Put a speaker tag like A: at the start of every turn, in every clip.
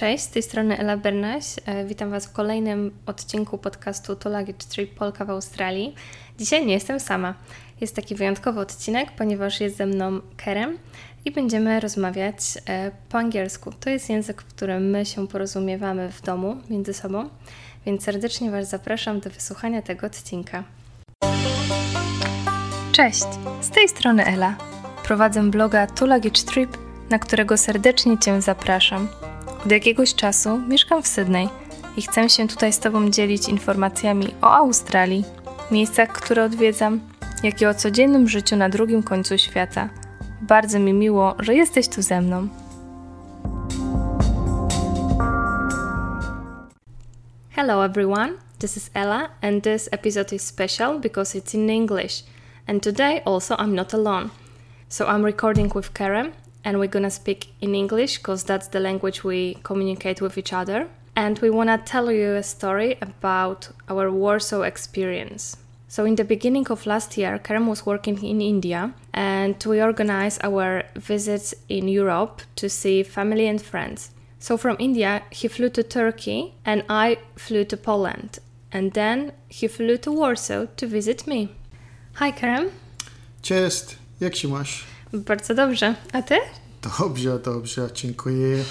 A: Cześć, z tej strony Ela Bernaś. E, witam Was w kolejnym odcinku podcastu To Luggage Trip Polka w Australii. Dzisiaj nie jestem sama. Jest taki wyjątkowy odcinek, ponieważ jest ze mną Kerem i będziemy rozmawiać e, po angielsku. To jest język, w którym my się porozumiewamy w domu między sobą, więc serdecznie Was zapraszam do wysłuchania tego odcinka. Cześć, z tej strony Ela. Prowadzę bloga To Luggage Trip, na którego serdecznie Cię zapraszam. Od jakiegoś czasu mieszkam w Sydney i chcę się tutaj z Tobą dzielić informacjami o Australii, miejscach, które odwiedzam, jak i o codziennym życiu na drugim końcu świata. Bardzo mi miło, że jesteś tu ze mną. Hello everyone, this is Ella and this episode is special because it's in English. And today also I'm not alone. So I'm recording with Karen and we're gonna speak in English because that's the language we communicate with each other. And we wanna tell you a story about our Warsaw experience. So, in the beginning of last year, Kerem was working in India and we organized our visits in Europe to see family and friends. So, from India, he flew to Turkey and I flew to Poland. And then he flew to Warsaw to visit me. Hi, Kerem.
B: Cześć, jak się masz?
A: Bardzo dobrze. A ty?
B: Dobrze, dobrze, dziękuję.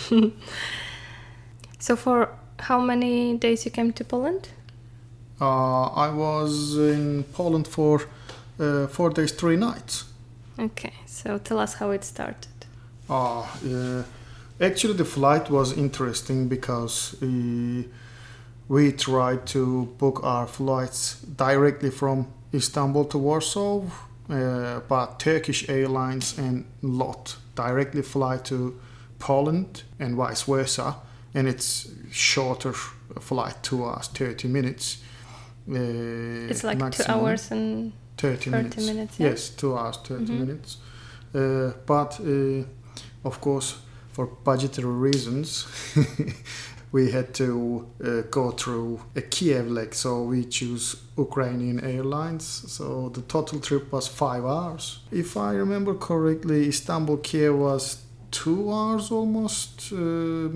A: so for how many days you came to Poland?
B: Uh, I was in Poland for uh, four days, three nights.
A: Okay, so tell us how it started.
B: Uh, yeah. Actually, the flight was interesting because uh, we tried to book our flights directly from Istanbul to Warsaw uh, but Turkish Airlines and LOT directly fly to Poland and vice versa, and it's shorter flight, two hours, 30 minutes.
A: Uh, it's like two hours and 30, 30 minutes. minutes
B: yeah? Yes, two hours, 30 mm-hmm. minutes. Uh, but uh, of course, for budgetary reasons, we had to uh, go through a Kiev leg, so we choose Ukrainian Airlines. So the total trip was five hours. If I remember correctly, Istanbul Kiev was two hours almost, uh,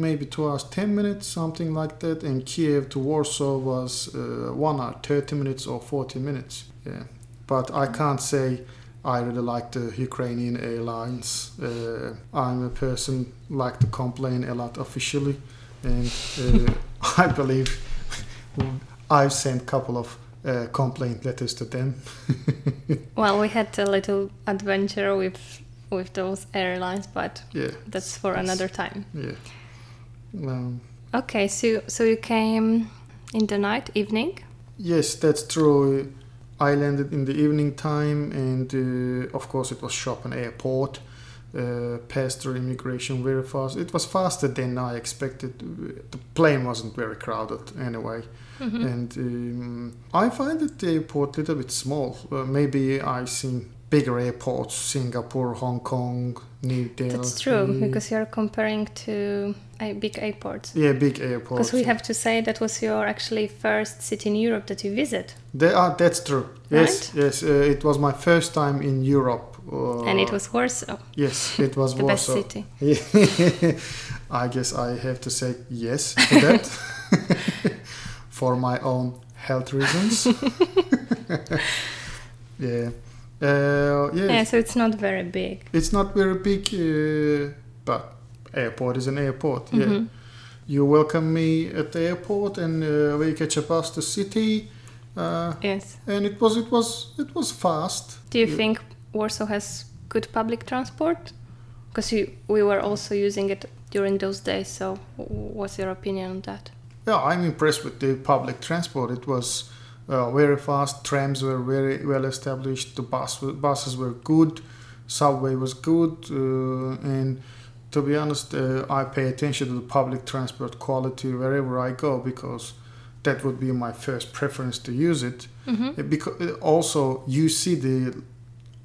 B: maybe two hours ten minutes, something like that. And Kiev to Warsaw was uh, one hour thirty minutes or forty minutes. Yeah, but I can't say. I really like the Ukrainian airlines. Uh, I'm a person like to complain a lot officially and uh, I believe I've sent a couple of uh, complaint letters to them.
A: well, we had a little adventure with with those airlines, but yeah, that's for another time.
B: Yeah. Um,
A: okay, so so you came in the night, evening.
B: Yes, that's true. I landed in the evening time, and uh, of course, it was Chopin Airport uh, passed through immigration very fast. It was faster than I expected. The plane wasn't very crowded anyway. Mm-hmm. And um, I find that the airport a little bit small. Uh, maybe I've seen bigger airports, Singapore, Hong Kong, New Delhi.
A: That's true, because you're comparing to uh, big airports.
B: Yeah, big airports.
A: Because we have to say that was your actually first city in Europe that you visit.
B: They are, that's true. Yes, right? yes. Uh, it was my first time in Europe
A: uh, and it was Warsaw.
B: Yes, it was
A: the
B: Warsaw.
A: best city.
B: I guess I have to say yes to that for my own health reasons. yeah. Uh,
A: yeah. Yeah, so it's not very big.
B: It's not very big, uh, but airport is an airport. Mm-hmm. Yeah. You welcome me at the airport, and uh, we catch a bus to city.
A: Uh, yes.
B: And it was it was it was fast.
A: Do you think Warsaw has good public transport? Because we were also using it during those days. So, what's your opinion on that?
B: Yeah, I'm impressed with the public transport. It was uh, very fast. Trams were very well established. The bus buses were good. Subway was good, uh, and to be honest, uh, I pay attention to the public transport quality wherever I go because that would be my first preference to use it. Mm-hmm. Because also you see the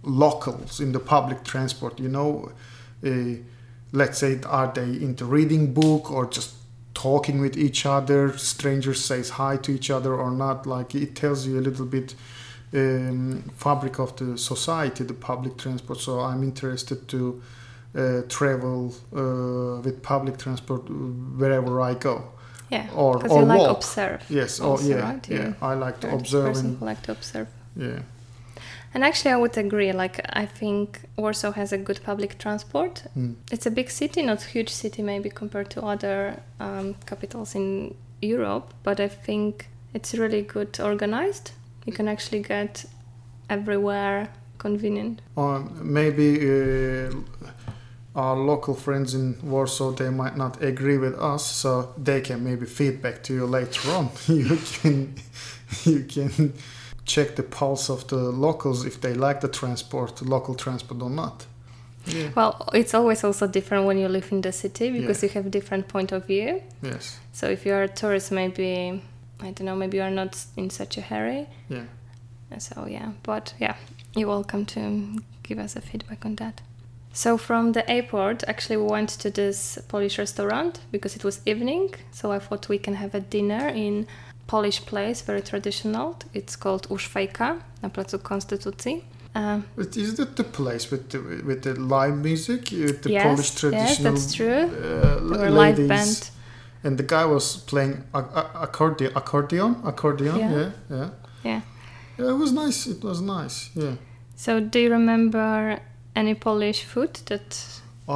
B: locals in the public transport you know uh, let's say are they into reading book or just talking with each other strangers says hi to each other or not like it tells you a little bit um, fabric of the society the public transport so i'm interested to uh, travel uh, with public transport wherever I go.
A: Yeah,
B: Or or
A: you like
B: walk.
A: observe.
B: Yes. oh yeah.
A: right?
B: Yeah. I like to observe and
A: like to observe.
B: yeah.
A: And actually, I would agree. Like, I think Warsaw has a good public transport.
B: Mm.
A: It's a big city, not huge city maybe compared to other um, capitals in Europe, but I think it's really good organized. You can actually get everywhere convenient.
B: Or maybe uh, our local friends in Warsaw they might not agree with us, so they can maybe feedback to you later on. you can you can check the pulse of the locals if they like the transport, local transport or not. Yeah.
A: Well, it's always also different when you live in the city because
B: Yeah.
A: you have different point of view.
B: Yes.
A: So if you're a tourist, maybe I don't know, maybe you're not in such a hurry.
B: Yeah.
A: So yeah, but yeah, you're welcome to give us a feedback on that. So from the airport, actually, we went to this Polish restaurant because it was evening. So I thought we can have a dinner in Polish place, very traditional. It's called U Szwejka na Placu Konstytucji. Um,
B: But is that the place with the with the live music, with the
A: yes,
B: Polish
A: yes,
B: traditional
A: that's true.
B: uh,
A: live band.
B: And the guy was playing a- a- accordion, accordion, accordion.
A: Yeah.
B: Yeah, yeah,
A: Yeah.
B: Yeah, It was nice. It was nice. Yeah.
A: So do you remember any Polish food that?
B: Uh,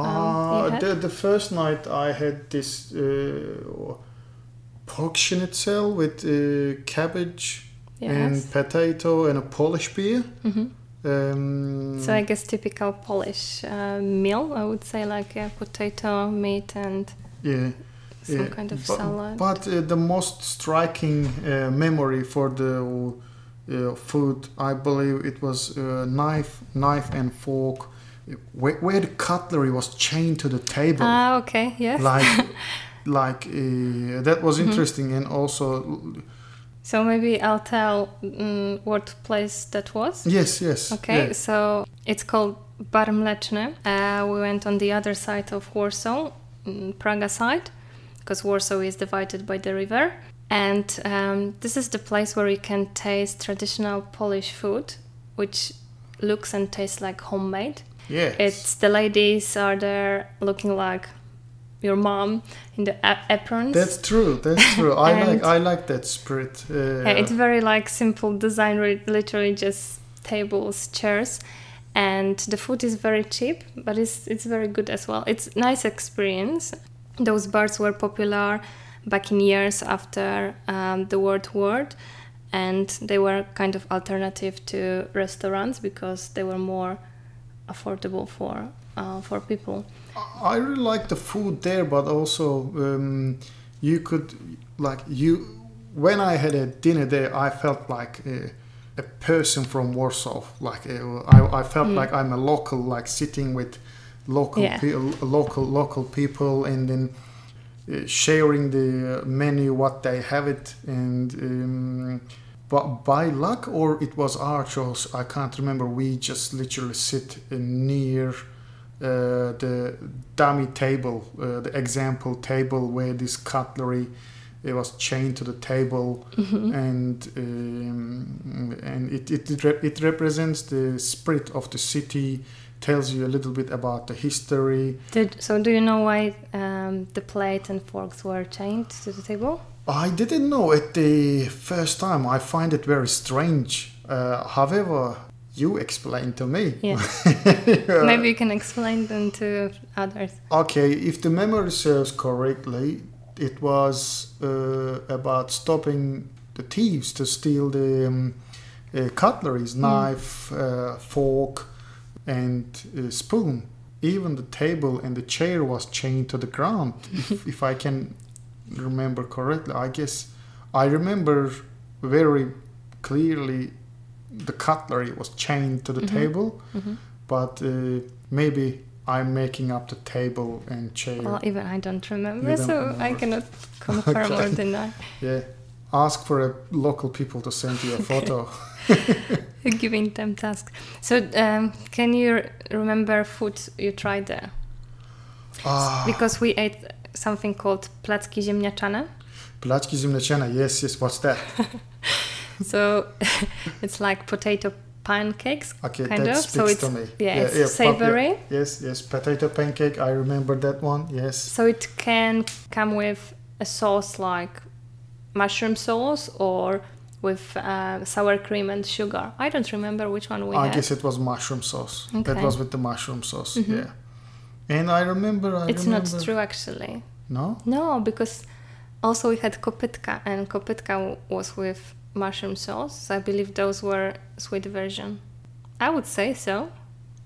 A: you had?
B: the the first night I had this uh, pork schnitzel with uh, cabbage and potato and a Polish beer.
A: hmm
B: Um,
A: So I guess typical Polish uh, meal, I would say, like yeah, potato, meat, and
B: yeah.
A: some
B: Yeah,
A: kind of
B: but,
A: salad.
B: But uh, the most striking uh, memory for the uh, food, I believe, it was uh, knife, knife and fork, where, where the cutlery was chained to the table,
A: ah, okay, yes.
B: like, like uh, that was
A: Mhm.
B: interesting, and also,
A: so maybe I'll tell mm, what place that was.
B: yes, yes,
A: Okay,
B: yeah.
A: so it's called Bar Mleczny. Uh, we went on the other side of Warsaw, mm, Praga side, because Warsaw is divided by the river. And um, this is the place where you can taste traditional Polish food, which looks and tastes like homemade.
B: yes.
A: It's the ladies are there looking like your mom in the a- aprons.
B: That's true. That's true. I like I like that spirit. Uh,
A: Yeah, it's very like simple design, literally just tables, chairs, and the food is very cheap, but it's it's very good as well. It's nice experience. Those bars were popular back in years after um, the World War, and they were kind of alternative to restaurants because they were more affordable for uh, for people.
B: I really like the food there, but also um, you could like you. When I had a dinner there, I felt like a, a person from Warsaw. Like uh, I, I felt
A: Mm.
B: like I'm a local, like sitting with local
A: Yeah.
B: pe- local local people, and then uh, sharing the menu, what they have it, and. Um, but by luck, or it was our choice, I can't remember. We just literally sit uh, near uh, the dummy table, uh, the example table where this cutlery it was chained to the table,
A: Mhm.
B: and um, and it it it, it represents the spirit of the city, tells you a little bit about the history.
A: Did, so, do you know why um, the plate and forks were chained to the table?
B: I didn't know at the first time. I find it very strange. Uh, however, you explain to me.
A: Yeah. Maybe you can explain them to others.
B: Okay, if the memory serves correctly, it was uh, about stopping the thieves to steal the um, uh, cutleries, knife, uh, fork, and uh, spoon. Even the table and the chair was chained to the ground, if, if I can remember correctly. I guess I remember very clearly the cutlery was chained to the
A: Mhm.
B: table
A: Mhm.
B: but uh, maybe I'm making up the table and chair.
A: Well, even I don't remember,
B: don't
A: so I cannot confirm or
B: Okay.
A: deny.
B: yeah, ask for a local people to send you a photo.
A: Giving them tasks. So, um, can you remember food you tried there?
B: Ah,
A: Because we ate something called placki ziemniaczane.
B: Placki ziemniaczane. Yes, yes. What's that?
A: So, it's like potato pancakes,
B: Okay,
A: kind
B: that
A: of.
B: speaks
A: So it's
B: to me.
A: yeah, it's
B: pop- yeah.
A: savory.
B: Yes, yes, potato pancake. I remember that one. Yes.
A: So it can come with a sauce like mushroom sauce or with uh, sour cream and sugar. I don't remember which one we
B: I
A: had.
B: guess it was mushroom sauce. That was with the mushroom sauce.
A: Mhm.
B: Yeah. And I remember. I
A: it's
B: remember,
A: not true actually.
B: No.
A: No, because also we had kopytka and kopytka was with mushroom sauce. I believe those were sweet version. I would say so,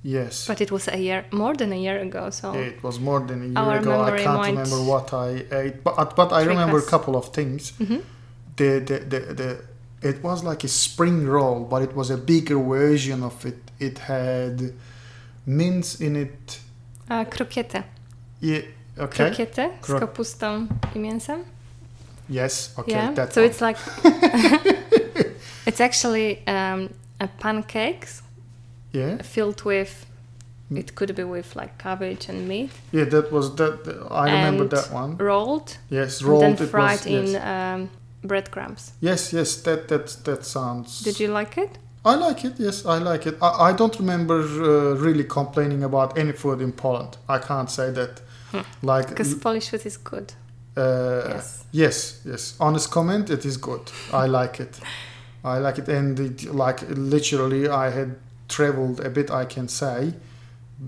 B: Yes.
A: but it was a year more than a year ago. So
B: Yeah, it was more than a year
A: Our
B: ago. I can't remember what I ate, but but I remember
A: us.
B: a couple of things.
A: Mhm.
B: The, the the the it was like a spring roll, but it was a bigger version of it. It had mince in it.
A: krokiety.
B: Yeah. Okay.
A: Krokiety z
B: Kro-
A: kapustą i mięsem.
B: Yes. Okay.
A: yeah.
B: That
A: so
B: one.
A: it's like it's actually um, a pancakes
B: yeah.
A: filled with.
B: Mm.
A: It could be with like cabbage and meat,
B: Yeah. That was that. I remember
A: And
B: that one.
A: rolled,
B: Yes.
A: and
B: Rolled.
A: then
B: it
A: fried
B: was,
A: in
B: Yes.
A: um, breadcrumbs.
B: yes. Yes. That that that sounds.
A: Did you like it?
B: I like it. Yes, I like it. I, I don't remember uh, really complaining about any food in Poland. I can't say that.
A: Hmm.
B: Like
A: Because Polish food is good.
B: Uh,
A: yes.
B: yes, yes. Honest comment. It is good. I like it. I like it, and it, like literally, I had traveled a bit. I can say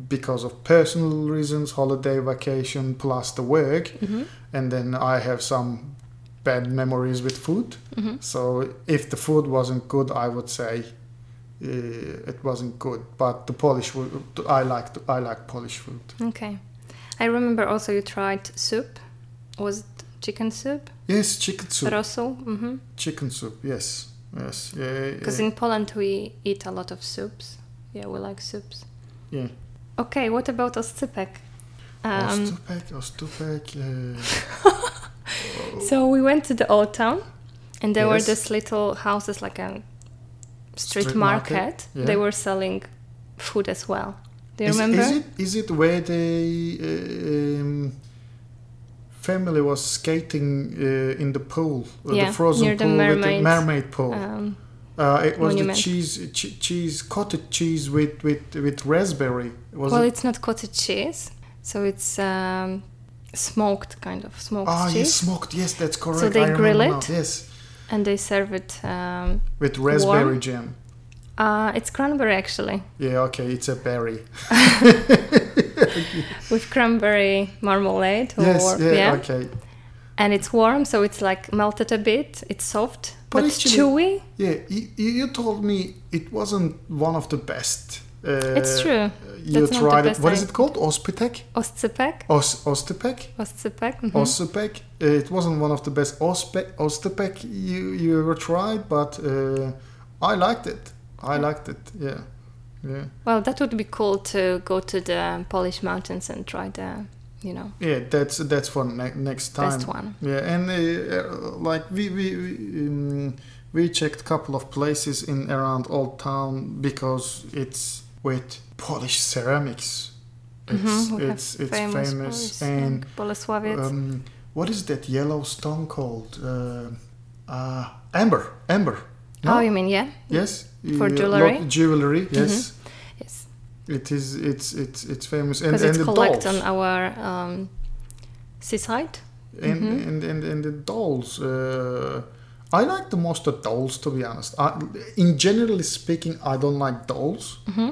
B: because of personal reasons, holiday, vacation, plus the work,
A: hmm
B: and then I have some bad memories with food.
A: hmm
B: So if the food wasn't good, I would say uh, it wasn't good. But the Polish food, I like I like Polish food.
A: Okay. I remember also you tried soup. Was it chicken soup?
B: Yes, chicken soup.
A: Rosół. hmm
B: Chicken soup. Yes, yes. Yeah,
A: Because
B: yeah,
A: in Poland we eat a lot of soups. Yeah, we like soups.
B: yeah.
A: Okay, what about oscypek? Um,
B: Ostupek, Ostupek. Uh,
A: so we went to the old town, and there were
B: Yes.
A: these little houses, like a street,
B: Street
A: market.
B: market, yeah.
A: They were selling food as well. Do you
B: is,
A: remember?
B: is it is it where they. uh, um, family was skating uh, in the pool, uh,
A: Yeah,
B: the frozen
A: the
B: pool with the
A: mermaid,
B: mermaid pool?
A: Um,
B: Uh, it was
A: Monument.
B: the cheese, che- cheese, cottage cheese with with with raspberry. Was
A: well,
B: it?
A: it's not cottage cheese, so it's um, smoked kind of smoked
B: Ah,
A: cheese,
B: yes, smoked. Yes, that's correct.
A: So they
B: I
A: grill it?
B: now. Yes,
A: and they serve it. Um,
B: with raspberry
A: Warm?
B: jam.
A: uh, it's cranberry actually,
B: Yeah, okay, it's a berry.
A: with cranberry marmalade. Or,
B: yes, yeah, okay.
A: and it's warm, so it's like melted a bit. It's soft
B: But
A: but,
B: actually-
A: chewy.
B: Yeah, you, you told me it wasn't one of the best. Uh,
A: it's true.
B: You
A: That's
B: tried it. What is
A: I-
B: it called? Ospitek?
A: Oscypek.
B: Os Ostepek?
A: Oscypek. mhm.
B: Ostepek? Uh, it wasn't one of the best Ospe Ostepek you you ever tried, but uh, I liked it. I liked it. Yeah, yeah.
A: Well, that would be cool to go to the Polish mountains and try the, you know,
B: Yeah, that's that's for ne- next time.
A: best one.
B: Yeah, and uh, like we we we, um, we checked a couple of places in around Old Town because it's with Polish ceramics. It's
A: Mhm,
B: it's it's
A: famous,
B: famous, and um, what is that yellow stone called? Uh, uh, amber, amber. No?
A: Oh, you mean yeah?
B: yes,
A: For
B: Uh,
A: jewelry?
B: jewelry, yes.
A: Yes,
B: It is. It's it's it's famous, and and
A: it's
B: the
A: collect on our um, seaside.
B: and,
A: Mhm.
B: and, and, and the dolls. Uh, I like the most the dolls, to be honest. I, in generally speaking, I don't like dolls.
A: hmm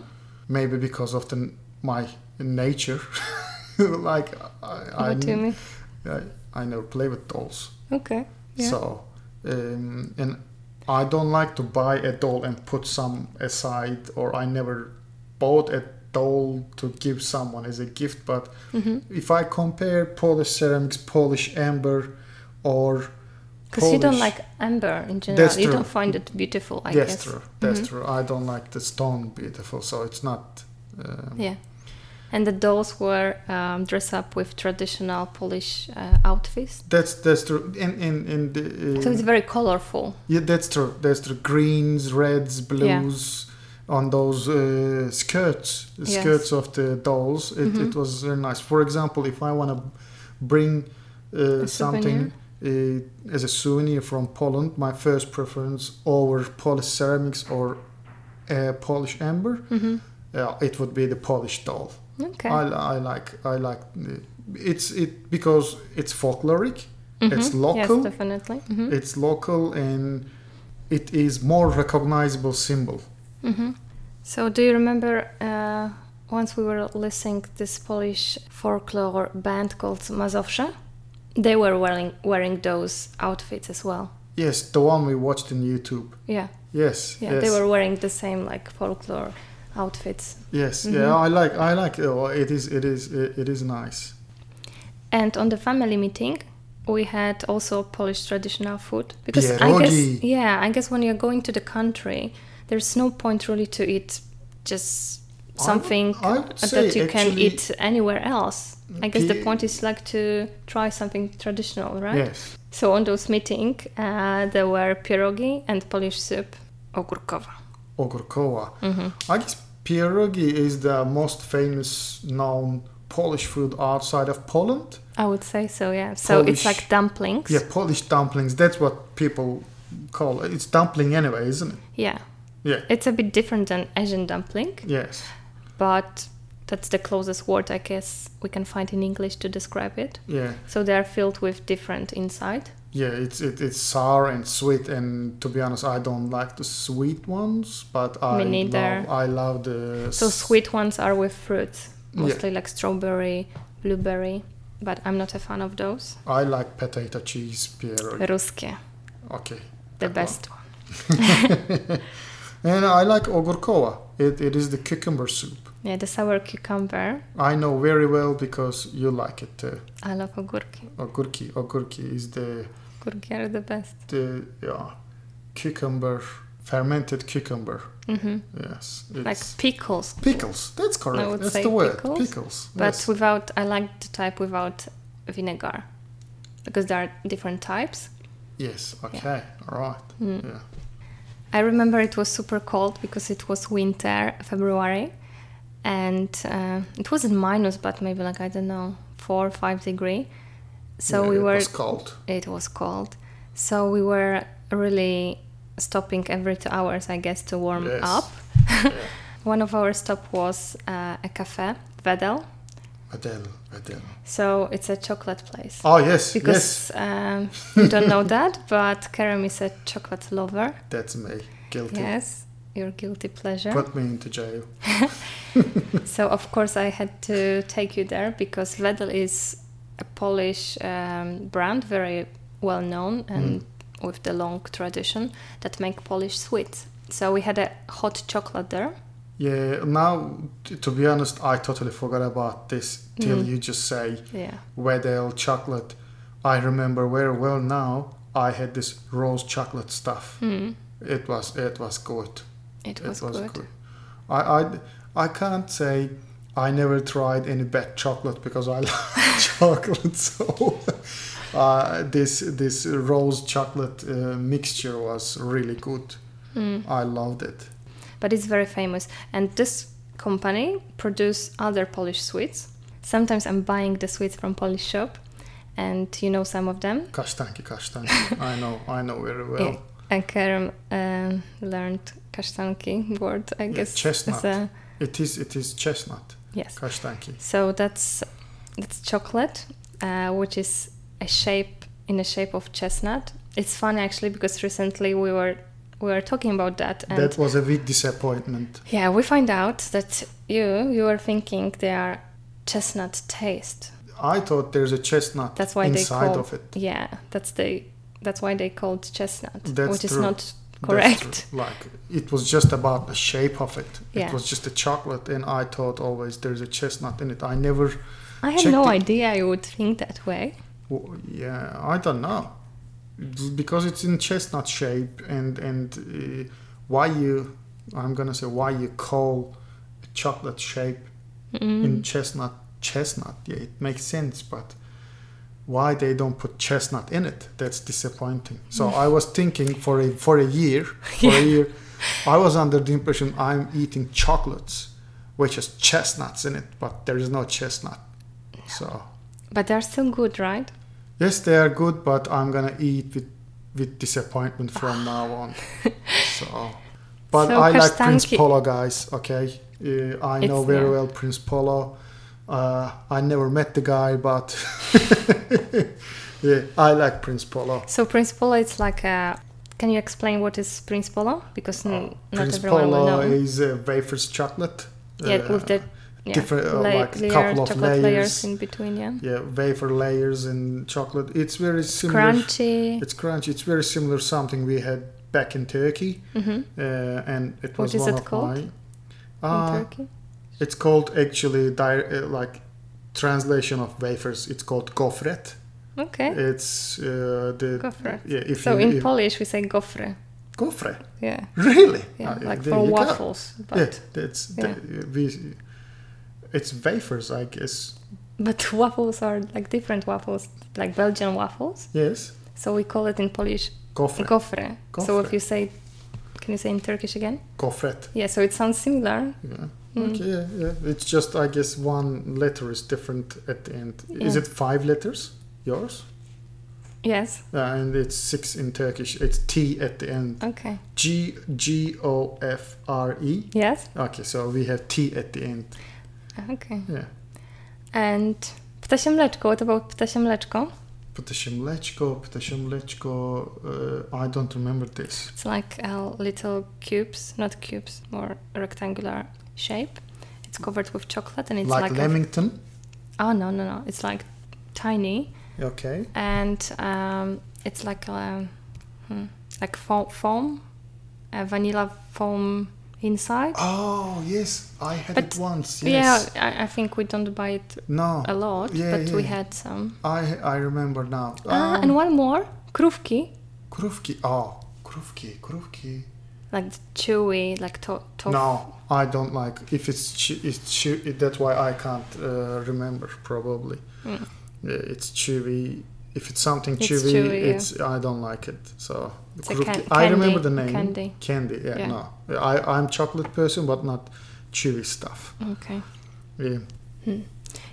B: Maybe because of the my nature. like I, I,
A: What do you mean?
B: I, I never play with dolls.
A: Okay. Yeah.
B: So, um, and I don't like to buy a doll and put some aside, or I never bought a doll to give someone as a gift. But
A: hmm
B: if I compare Polish ceramics, Polish amber, or
A: Because you don't like amber in general.
B: That's
A: you
B: true.
A: don't find it beautiful, I
B: that's
A: guess.
B: true. That's
A: Mhm.
B: true. I don't like the stone beautiful, so it's not. Um,
A: Yeah. And the dolls were um, dressed up with traditional Polish uh, outfits.
B: That's that's true. And and and the, uh,
A: So it's very colorful.
B: yeah, that's true. That's true. Greens, reds, blues on those uh, skirts, the
A: Yes.
B: skirts of the dolls. It,
A: Mhm.
B: it was very nice. For example, if I want to bring uh, something uh, as a souvenir from Poland, my first preference over Polish ceramics or a Polish amber, uh, it would be the Polish doll.
A: Okay.
B: I, I like I like it's it because it's folkloric, it's
A: Mhm.
B: local,
A: Yes, definitely. Mhm.
B: it's local, and it is more recognizable symbol.
A: hmm So, do you remember uh, once we were listening this Polish folklore band called Mazowsze? They were wearing wearing those outfits as well.
B: Yes, the one we watched in YouTube.
A: Yeah,
B: Yes,
A: yeah,
B: yes,
A: they were wearing the same like folklore outfits.
B: yes,
A: Mhm.
B: yeah. I like I like oh, it is it is it is nice.
A: And on the family meeting, we had also Polish traditional food because I guess yeah, I guess when you're going to the country, there's no point really to eat just
B: I
A: something
B: would- I would
A: that you can eat anywhere else. I guess the point is like to try something traditional, right?
B: Yes,
A: So on those meeting, uh, there were pierogi and Polish soup, ogórkowa.
B: ogórkowa.
A: hmm
B: I guess pierogi is the most famous known Polish food outside of Poland.
A: I would say so, yeah. So it's like dumplings.
B: Yeah, Polish dumplings. That's what people call it. It's dumpling anyway, isn't it?
A: Yeah.
B: Yeah.
A: It's a bit different than Asian dumpling.
B: Yes.
A: but that's the closest word I guess we can find in English to describe it.
B: Yeah.
A: So they are filled with different inside.
B: Yeah, it's it, it's sour and sweet, and to be honest, I don't like the sweet ones, but I love I love the
A: So sweet ones are with fruits,
B: Yeah.
A: mostly like strawberry, blueberry, but I'm not a fan of those.
B: I like potato cheese pierogi.
A: Ruskie,
B: Okay,
A: the best one.
B: and I like ogórkowa. It it is the cucumber soup.
A: Yeah, the sour cucumber.
B: I know very well because you like it too.
A: I love ogórki.
B: Ogurki, ogurki is the
A: Ogórki are the best.
B: the yeah, cucumber fermented cucumber.
A: Mm-hmm.
B: Yes,
A: Like pickles,
B: pickles. That's correct. That's the word.
A: pickles,
B: Pickles.
A: but
B: yes.
A: without. I like the type without vinegar, because there are different types.
B: yes. Okay. All right.
A: Mm.
B: Yeah.
A: I remember it was super cold because it was winter, February, and uh, it wasn't minus, but maybe like I don't know, four or five degree. So
B: Yeah,
A: we
B: it
A: were.
B: was cold.
A: It was cold, so we were really stopping every two hours, I guess, to warm
B: Yes.
A: up.
B: yeah.
A: One of our stop was uh, a cafe, Wedel.
B: Adele, Adele.
A: So it's a chocolate place.
B: Oh yes, yes.
A: Because um, you don't know that, but Kerem is a chocolate lover.
B: That's me. Guilty.
A: Yes, your guilty pleasure.
B: Put me into jail.
A: So of course I had to take you there because Wedel is a Polish um, brand, very well known and with the long tradition that make Polish sweets. So we had a hot chocolate there.
B: Yeah. Now, to be honest, I totally forgot about this till
A: Mm.
B: you just say
A: Yeah.
B: Wedel chocolate. I remember very well now. I had this rose chocolate stuff.
A: Mm.
B: It was it was good.
A: It was, good.
B: I, I I can't say I never tried any bad chocolate because I love chocolate. So uh, this this rose chocolate uh, mixture was really good.
A: Mm.
B: I loved it.
A: But it's very famous. And this company produce other Polish sweets. Sometimes I'm buying the sweets from Polish shop and you know some of them.
B: Kasztanki, kasztanki. I know, I know very well.
A: Yeah. And Kerem um, learned kasztanki word, I
B: Yeah,
A: guess.
B: chestnut.
A: a-
B: It is it is chestnut,
A: yes.
B: kasztanki.
A: So that's that's chocolate, uh, which is a shape in the shape of chestnut. It's funny actually because recently we were we were talking about that and
B: That was a big disappointment.
A: yeah, we find out that you you were thinking they are chestnut taste.
B: I thought there's a chestnut
A: That's why they
B: inside of it.
A: yeah. That's the that's why they called chestnut,
B: That's
A: which is not correct.
B: Like it was just about the shape of it.
A: Yeah.
B: It was just a chocolate, and I thought always there's a chestnut in it. I never.
A: I had no
B: the-
A: idea you would think that way.
B: w- Yeah, I don't know, because it's in chestnut shape, and and uh, why you? I'm gonna say why you call a chocolate shape
A: Mm.
B: in chestnut chestnut. Yeah, it makes sense, but why they don't put chestnut in it? That's disappointing. So I was thinking for a for a year, for a year, I was under the impression I'm eating chocolates, which has chestnuts in it, but there is no chestnut. So
A: But they're still good, right?
B: Yes, they are good, but I'm gonna eat with with disappointment from now on. So But
A: So
B: I like Prince Polo, guys. Okay, uh, I know
A: It's-
B: very
A: yeah.
B: well Prince Polo. Uh, I never met the guy, but yeah, I like Prince Polo.
A: So Prince Polo, it's like a. Can you explain what is Prince Polo? Because n- not
B: Prince
A: everyone will
B: Polo
A: know.
B: is uh, wafers chocolate.
A: yeah,
B: Uh,
A: with the yeah,
B: different, uh,
A: la-
B: like
A: layer,
B: couple of
A: layers.
B: layers.
A: in between. Yeah,
B: yeah, wafer layers and chocolate. It's very similar.
A: crunchy.
B: It's crunchy. It's very similar something we had back in Turkey,
A: hmm
B: uh, and it
A: What
B: was
A: is
B: one
A: it
B: of
A: called?
B: my.
A: in
B: Uh,
A: Turkey.
B: It's called actually di- uh, like translation of wafers. It's called gofret.
A: Okay,
B: It's uh, the
A: Gofret.
B: yeah. If
A: so
B: you,
A: in
B: if,
A: Polish we say gofre.
B: gofre,
A: Yeah,
B: really?
A: yeah,
B: Ah,
A: like for
B: you go.
A: waffles. But
B: yeah, that's
A: yeah.
B: we. It's wafers, I guess.
A: but waffles are like different waffles, like Belgian waffles.
B: Yes,
A: So we call it in Polish
B: gofre,
A: gofre. So if you say, can you say in Turkish again?
B: gofret.
A: Yeah, so it sounds similar.
B: Yeah.
A: Mm.
B: Okay, yeah, yeah. It's just I guess one letter is different at the end. Is it five letters? Yours?
A: Yes.
B: Uh, and it's six in Turkish. It's T at the end.
A: Okay.
B: G G O F R E.
A: Yes.
B: Okay, so we have T at the end.
A: Okay.
B: Yeah.
A: And ptasie mleczko. What about ptasie mleczko?
B: Ptasie mleczko, ptasie mleczko. Uh, I don't remember this.
A: It's like uh, little cubes, not cubes, more rectangular shape. It's covered with chocolate and it's
B: like,
A: like, a,
B: Lamington.
A: oh no no no! It's like tiny
B: Okay.
A: and um, it's like a, hmm, like foam, foam, a vanilla foam inside.
B: Oh yes, I had
A: But-
B: it once. Yes.
A: Yeah, I, I think we don't buy it
B: No.
A: a lot,
B: Yeah,
A: but we had some.
B: I I remember now.
A: Ah,
B: Um,
A: and one more, krówki,
B: Krówki. Oh, krówki, krówki.
A: like the chewy, like to- tofu.
B: No, I don't like. If it's chew, it's chew. That's why I can't uh, remember. Probably,
A: Mm.
B: yeah, it's chewy. If it's something
A: It's
B: chewy,
A: chewy, yeah.
B: it's I don't like it. So
A: It's can-
B: I remember the name.
A: candy.
B: Candy. Yeah,
A: Yeah.
B: No, I I'm chocolate person, but not chewy stuff.
A: Okay.
B: Yeah.
A: Hmm.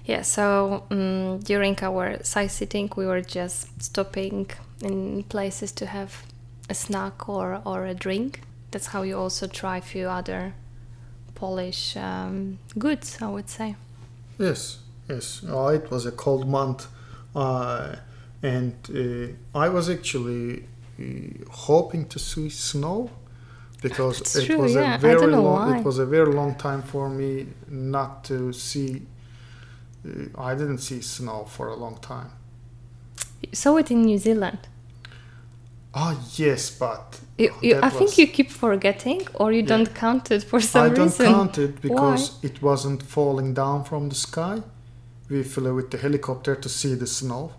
A: Yeah, so um, during our sightseeing, we were just stopping in places to have a snack or, or a drink. That's how you also try a few other Polish um, goods, I would say.
B: Yes. Yes. Oh, it was a cold month, uh, and uh, I was actually hoping to see snow because
A: That's
B: it
A: true,
B: was
A: yeah.
B: A very long.
A: why.
B: It was a very long time for me not to see. Uh, I didn't see snow for a long time.
A: You saw it in New Zealand.
B: Ah, yes, but
A: You, you, I think you keep forgetting, or you
B: Yeah.
A: don't count it for some reason.
B: I don't
A: reason.
B: count it because it wasn't falling down from the sky. We flew with the helicopter to see the snow.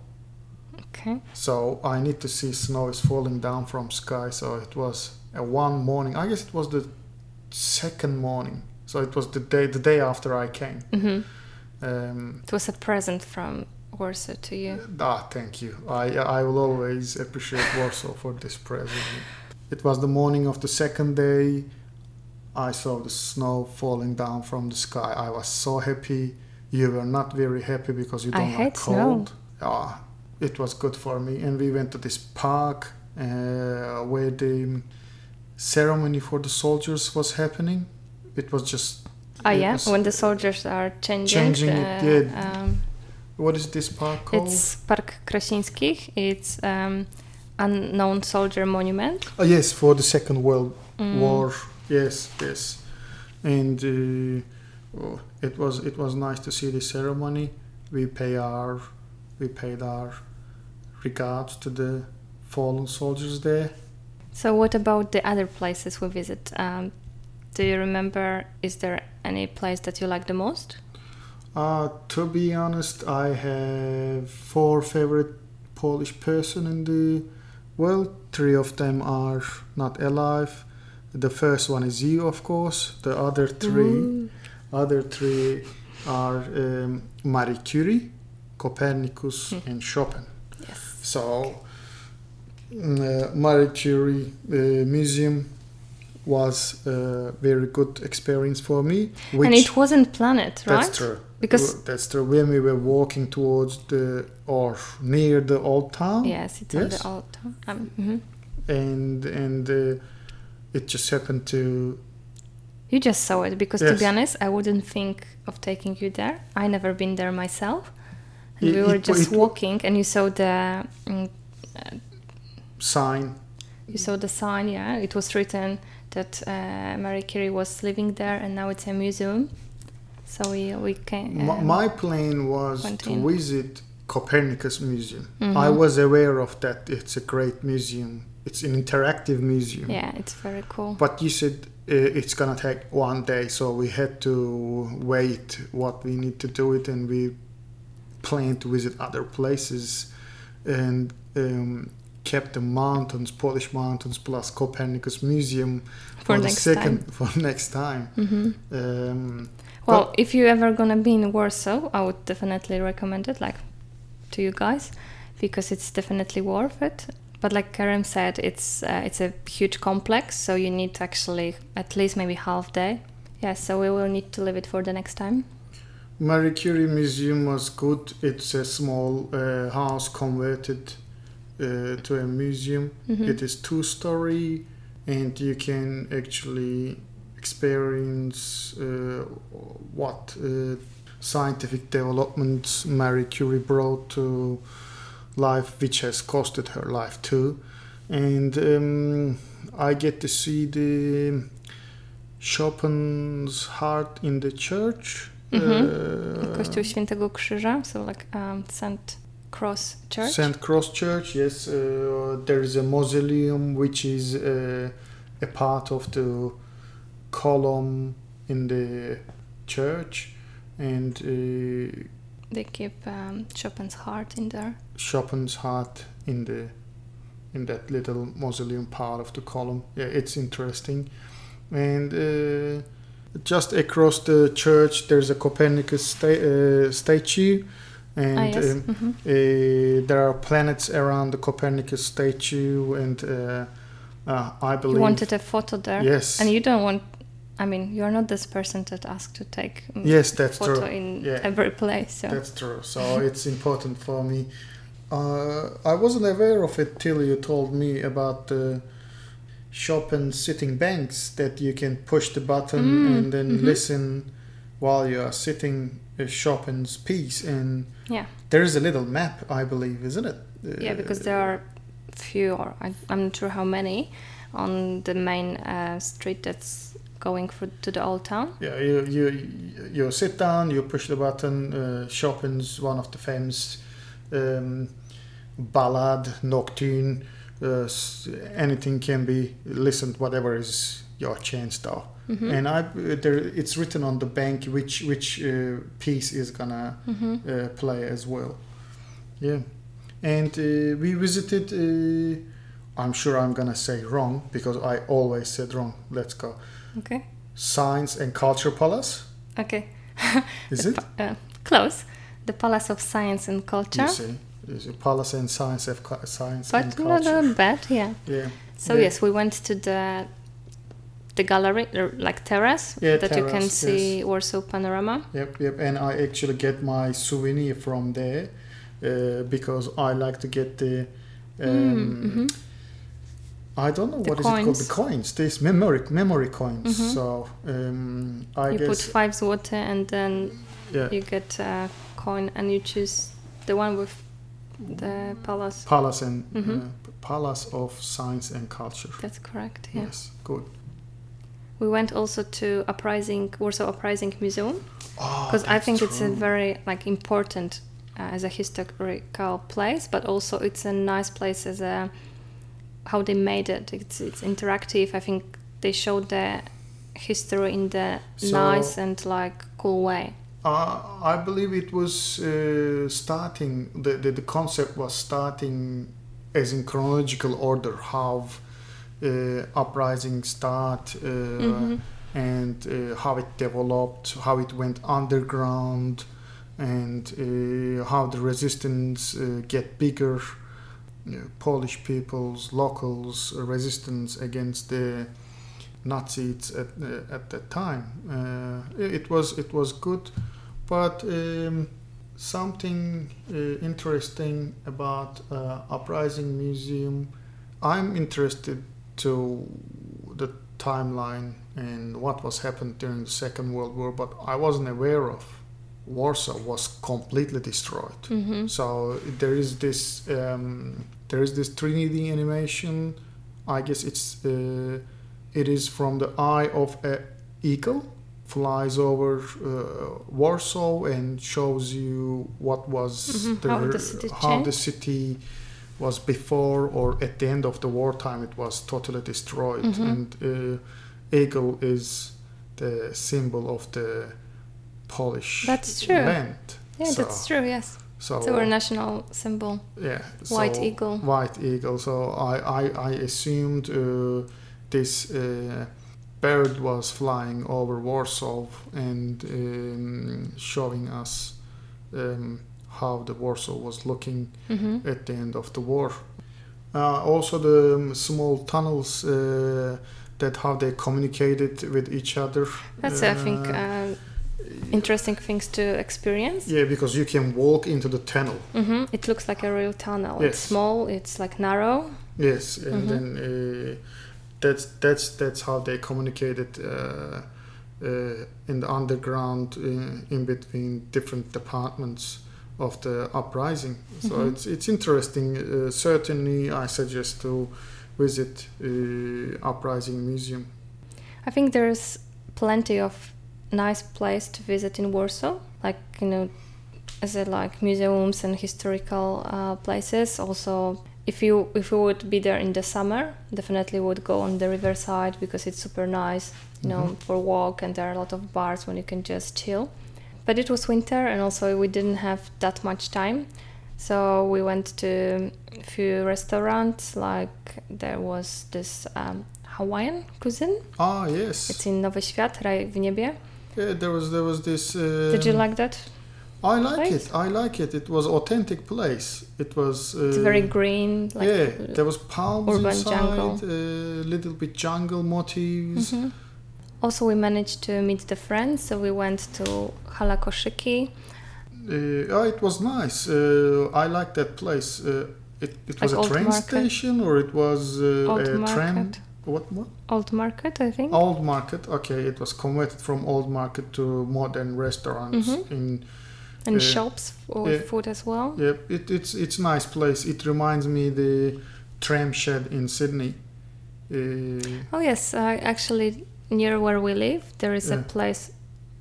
A: Okay.
B: So I need to see snow is falling down from sky. So it was a one morning. I guess it was the second morning. So it was the day the day after I came.
A: hmm
B: Um,
A: It was a present from Warsaw to you.
B: ah, thank you. I I will always appreciate Warsaw for this present. It was the morning of the second day. I saw the snow falling down from the sky. I was so happy. You were not very happy because you don't like
A: hate snow.
B: cold. Ah, it was good for me. And we went to this park uh, where the ceremony for the soldiers was happening. It was just It
A: yeah, when the soldiers are changing.
B: Changing
A: the,
B: it, yeah.
A: Um,
B: what is this park called?
A: it's Park Krasińskich. It's um, unknown soldier monument.
B: Oh yes, for the Second World
A: Mm.
B: War. Yes, yes, and uh, oh, it was it was nice to see the ceremony. We pay our we paid our regards to the fallen soldiers there.
A: So, what about the other places we visit? Um, do you remember? Is there any place that you like the most?
B: Uh, to be honest, I have four favorite Polish person in the world. Three of them are not alive. The first one is you, of course. The other three,
A: Ooh.
B: other three are um, Marie Curie, Copernicus,
A: Hmm.
B: and Chopin.
A: Yes.
B: So, mm, uh, Marie Curie uh, Museum was a very good experience for me. Which
A: and it wasn't planet, right?
B: that's true.
A: Because-
B: that's true. When we were walking towards the or near the old town,
A: Yes, it's
B: Yes.
A: the old town. Um, mhm.
B: and and uh, it just happened to.
A: You just saw it because, to be honest, I wouldn't think of taking you there. I never been there myself. And
B: It-
A: we were
B: it-
A: just
B: it-
A: walking, and you saw the mm,
B: sign.
A: you saw the sign. Yeah, it was written that uh, Marie Curie was living there, and now it's a museum. So we we can.
B: My, my plan was to
A: in.
B: visit Copernicus Museum.
A: Mhm.
B: I was aware of that. It's a great museum. It's an interactive museum.
A: yeah, it's very cool.
B: But you said uh, it's gonna take one day, so we had to wait what we need to do it, and we planned to visit other places, and um, kept the mountains, Polish mountains, plus Copernicus Museum
A: For
B: the
A: next
B: second for next time.
A: hmm
B: Um,
A: Well, if you ever gonna be in Warsaw, I would definitely recommend it, like to you guys, because it's definitely worth it. But like Kerem said, it's uh, it's a huge complex, so you need to actually at least maybe half day. Yeah, so we will need to leave it for the next time.
B: Marie Curie Museum was good. It's a small uh, house converted uh, to a museum.
A: Mhm.
B: It is two story, and you can actually experience uh, what uh, scientific developments Marie Curie brought to life, which has costed her life too. And um, I get to see the Chopin's heart in the church.
A: Mhm. Kościół Świętego Krzyża, so like um, St. Cross Church.
B: St. Cross Church, yes. Uh, there is a mausoleum which is uh, a part of the column in the church, and uh,
A: They keep um, Chopin's heart in there.
B: Chopin's heart in the in that little mausoleum part of the column. Yeah, it's interesting. And uh, just across the church, there's a Copernicus sta- uh, statue, and
A: ah, yes.
B: um,
A: mhm.
B: Uh, there are planets around the Copernicus statue, and uh, uh, I believe.
A: You wanted a photo there.
B: Yes.
A: And you don't want. I mean, you're not this person that asked to take um,
B: Yes, that's
A: photo
B: true.
A: in
B: Yeah.
A: every place. So
B: That's true. So it's important for me. Uh, I wasn't aware of it till you told me about the Chopin sitting banks that you can push the button
A: Mm,
B: and then
A: mhm.
B: listen while you are sitting uh, Chopin's piece. And
A: yeah,
B: there is a little map, I believe, isn't it?
A: yeah, because there are few, or I, I'm not sure how many, on the main uh, street that's going for, to the old town.
B: Yeah, you you you sit down, you push the button. Uh, Chopin's one of the famous um, ballad, nocturne. Uh, anything can be listened, whatever is your chance, though.
A: Mhm.
B: And I there it's written on the bank which which uh, piece is gonna
A: Mhm.
B: uh, play as well. Yeah, and uh, we visited. Uh, I'm sure I'm gonna say wrong because I always said wrong. Let's go.
A: Okay.
B: Science and Culture Palace.
A: Okay.
B: Is it?
A: pa- uh, close. The Palace of Science and Culture.
B: You see, Palace and Science of Cu- Science and
A: But not
B: Culture.
A: that bad, yeah.
B: Yeah.
A: So
B: Yeah.
A: yes, we went to the the gallery, like terrace,
B: Yeah,
A: that you can
B: terrace,
A: see Warsaw panorama.
B: Yep, yep. And I actually get my souvenir from there uh, because I like to get the. Um,
A: Mm, mhm.
B: I don't know
A: The
B: what is it called.
A: coins.
B: The coins. These memory memory coins.
A: Mhm.
B: So um, I
A: you put five złote and then
B: yeah.
A: you get a coin and you choose the one with the palace.
B: Palace and
A: Mhm.
B: uh, Palace of Science and Culture.
A: That's correct. Yeah.
B: Yes, good.
A: We went also to Uprising Warsaw Uprising Museum
B: Oh,
A: because I
B: that's
A: think it's a very like important uh, as a historical place, but also it's a nice place as a how they made it. It's it's interactive. I think they showed the history in the
B: So-
A: nice and like cool way.
B: Uh, I believe it was uh, starting, the, the, the concept was starting as in chronological order, how uh, uprising start uh,
A: Mhm.
B: and uh, how it developed, how it went underground, and uh, how the resistance uh, get bigger. You know, Polish people's locals uh, resistance against the Nazis at uh, at that time. Uh, it was it was good, but um, something uh, interesting about uh, uprising museum. I'm interested to the timeline and what was happened during the Second World War, but I wasn't aware of. Warsaw was completely destroyed.
A: Mm-hmm.
B: So there is this um, there is this 3D animation. I guess it's uh, it is from the eye of a eagle flies over uh, Warsaw and shows you what was
A: Mhm,
B: the,
A: how the city
B: how the city was before or at the end of the wartime. It was totally destroyed,
A: Mhm.
B: and uh, eagle is the symbol of the Polish
A: That's true.
B: land.
A: Yeah,
B: So-
A: that's true. Yes,
B: So
A: it's our national symbol,
B: yeah,
A: white
B: so-
A: eagle.
B: White eagle. So I I, I assumed uh, this uh, bird was flying over Warsaw and um, showing us um, how the Warsaw was looking
A: hmm
B: at the end of the war. Uh, also, the um, small tunnels uh, that how they communicated with each other.
A: That's I think
B: Uh,
A: uh, interesting things to experience.
B: yeah, because you can walk into the tunnel.
A: hmm It looks like a real tunnel. It's small. It's like narrow.
B: Yes, and
A: Mhm.
B: then uh, that's that's that's how they communicated uh, uh, in the underground uh, in between different departments of the uprising. So
A: Mhm.
B: it's it's interesting. Uh, certainly, I suggest to visit uh, uprising museum.
A: I think there's plenty of nice place to visit in Warsaw, like you know, as a, like museums and historical uh, places. Also, if you if you would be there in the summer, definitely would go on the riverside because it's super nice, you know,
B: Mhm.
A: for walk and there are a lot of bars when you can just chill. But it was winter and also we didn't have that much time. So we went to a few restaurants, like there was this um, Hawaiian cuisine.
B: Ah, yes.
A: It's in Nowy Świat, Raj w Niebie.
B: Yeah, there was there was this. Uh,
A: Did you like that?
B: I like
A: place?
B: it. I like it. It was authentic place. It was. Uh,
A: It's very green. Like,
B: yeah, there was palms
A: urban
B: inside,
A: jungle.
B: a little bit jungle motifs.
A: Mhm. Also, we managed to meet the friends, so we went to Hala Koszyki.
B: Uh, oh, it was nice. Uh, I like that place. Uh, it, it was
A: Like
B: a train
A: market.
B: station or it was uh, a
A: market.
B: tram. What? What?
A: Old Market, I think.
B: Old market. Okay, it was converted from old market to modern restaurants
A: Mhm.
B: in
A: and shops with
B: yeah.
A: food as well.
B: Yeah, it, it's it's nice place. It reminds me the tram shed in Sydney. Uh,
A: Oh, yes. Uh, actually, near where we live, there is a place,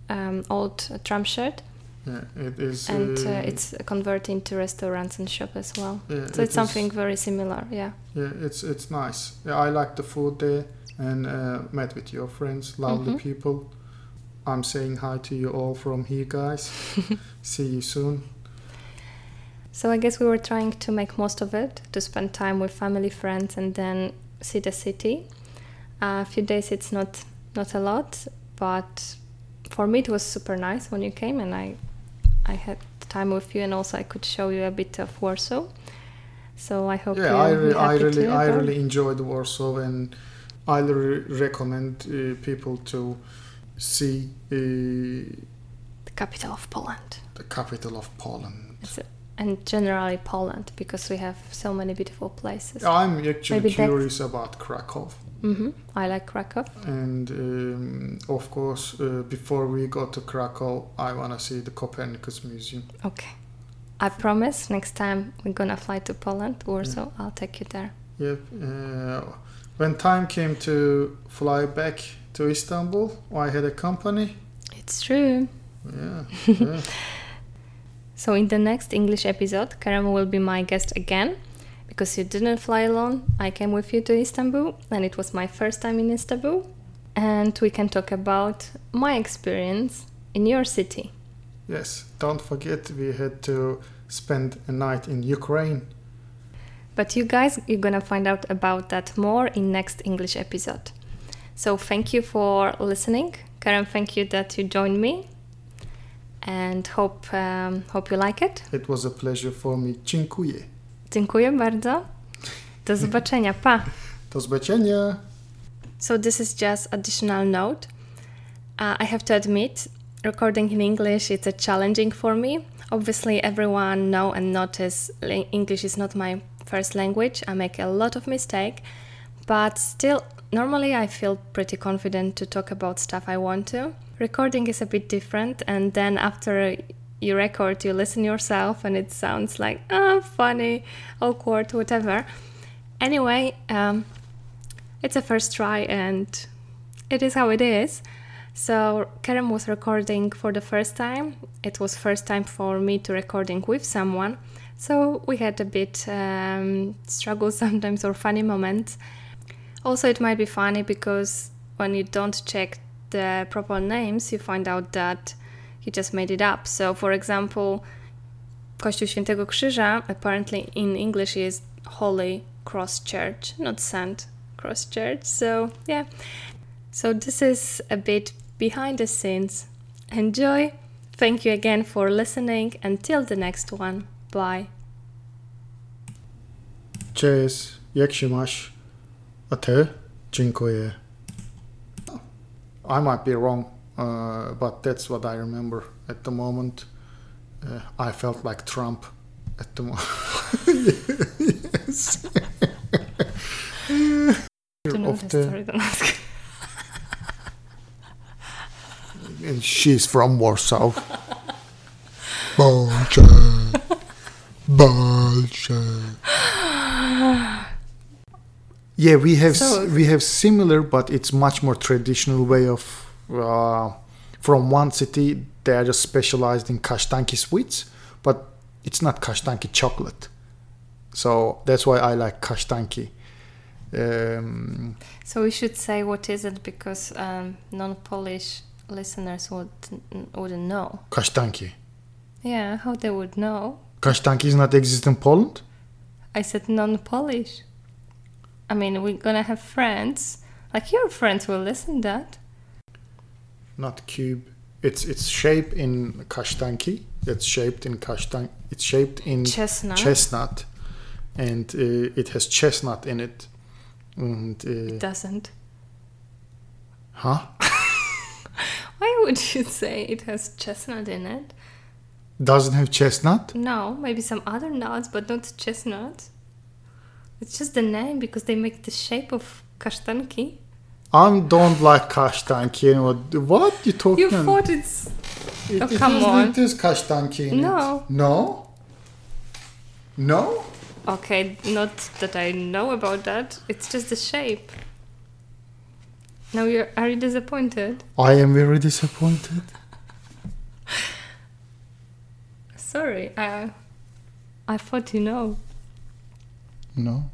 A: um, old uh, tram shed,
B: yeah, it is.
A: and uh,
B: uh,
A: it's converted into restaurants and shop as well.
B: yeah,
A: So
B: it
A: it's something
B: is-
A: very similar. Yeah.
B: yeah, it's it's nice. Yeah, I like the food there, and uh, met with your friends, lovely
A: Mhm.
B: people. I'm saying hi to you all from here, guys. See you soon.
A: So I guess we were trying to make most of it, to spend time with family, friends, and then see the city. Uh, a few days it's not not a lot, but for me it was super nice when you came, and I I had time with you, and also I could show you a bit of Warsaw. So I hope
B: yeah, I, re- I really I really enjoyed Warsaw, and I re- recommend uh, people to see uh,
A: the capital of Poland.
B: the capital of Poland.
A: A- and generally Poland because we have so many beautiful places.
B: I'm actually
A: Maybe
B: curious about Krakow.
A: hmm I like Krakow.
B: And um, of course, uh, before we go to Krakow, I want to see the Copernicus Museum.
A: Okay. I promise next time we're gonna fly to Poland, Warsaw, I'll take you there.
B: Yep. Uh, when time came to fly back to Istanbul, I had a company.
A: It's true.
B: Yeah. yeah.
A: So in the next English episode, Kerem will be my guest again. Because you didn't fly alone, I came with you to Istanbul and it was my first time in Istanbul. And we can talk about my experience in your city.
B: yes. Don't forget, we had to spend a night in Ukraine.
A: But you guys, you're gonna find out about that more in next English episode. So thank you for listening. Kerem, thank you that you joined me. And hope, um, hope you like it.
B: It was a pleasure for me. Dziękuję.
A: Dziękuję bardzo. Do zobaczenia. Pa!
B: Do zobaczenia.
A: So this is just additional note. Uh, I have to admit, recording in English it's a challenging for me. Obviously, everyone know and notice English is not my first language. I make a lot of mistake, But still, normally I feel pretty confident to talk about stuff I want to. Recording is a bit different, and then after you record, you listen yourself, and it sounds like ah, funny, awkward, whatever. Anyway, um, it's a first try, and it is how it is. So Kerem was recording for the first time. It was first time for me to recording with someone. So we had a bit um, struggle sometimes or funny moments. Also, it might be funny because when you don't check the proper names, you find out that he just made it up. So, for example, Kościół Świętego Krzyża apparently in English is Holy Cross Church, not Saint Cross Church. So, yeah. So, this is a bit behind the scenes. Enjoy. Thank you again for listening. Until the next one. Bye.
B: Cześć, jak się masz? A ty? Dziękuję. I might be wrong, uh, but that's what I remember at the moment. Uh, I felt like Trump at the moment. yes.
A: To know
B: Of
A: the
B: the-
A: story,
B: and she's from Warsaw. Bolshe. Bolshe. Yeah, we have
A: So-
B: we have similar, but it's much more traditional way of. Uh, from one city, they are just specialized in kasztanki sweets, but it's not kasztanki chocolate. So that's why I like kasztanki. Um,
A: So we should say what is it because um, non-Polish listeners would wouldn't know.
B: kasztanki.
A: Yeah, how they would know?
B: Kasztanki is not exist in Poland.
A: I said non-Polish. I mean, we're gonna have friends. Like your friends will listen that.
B: not cube. It's it's shaped in kasztanki. It's shaped in kasztan. It's shaped in
A: Chestnut.
B: chestnut, and uh, it has chestnut in it. And uh,
A: Doesn't.
B: huh?
A: Why would you say it has chestnut in it?
B: Doesn't have chestnut?
A: No, maybe some other nuts, but not chestnut. It's just the name because they make the shape of kasztanki.
B: I don't like kasztanki. Know what? You talking?
A: You thought it's
B: It,
A: Oh,
B: it
A: come
B: is-
A: on.
B: It is kasztanki.
A: No.
B: It. No. No.
A: okay. Not that I know about that. It's just the shape. Now you're are you disappointed?
B: I am very disappointed.
A: Sorry, I I thought you know.
B: No.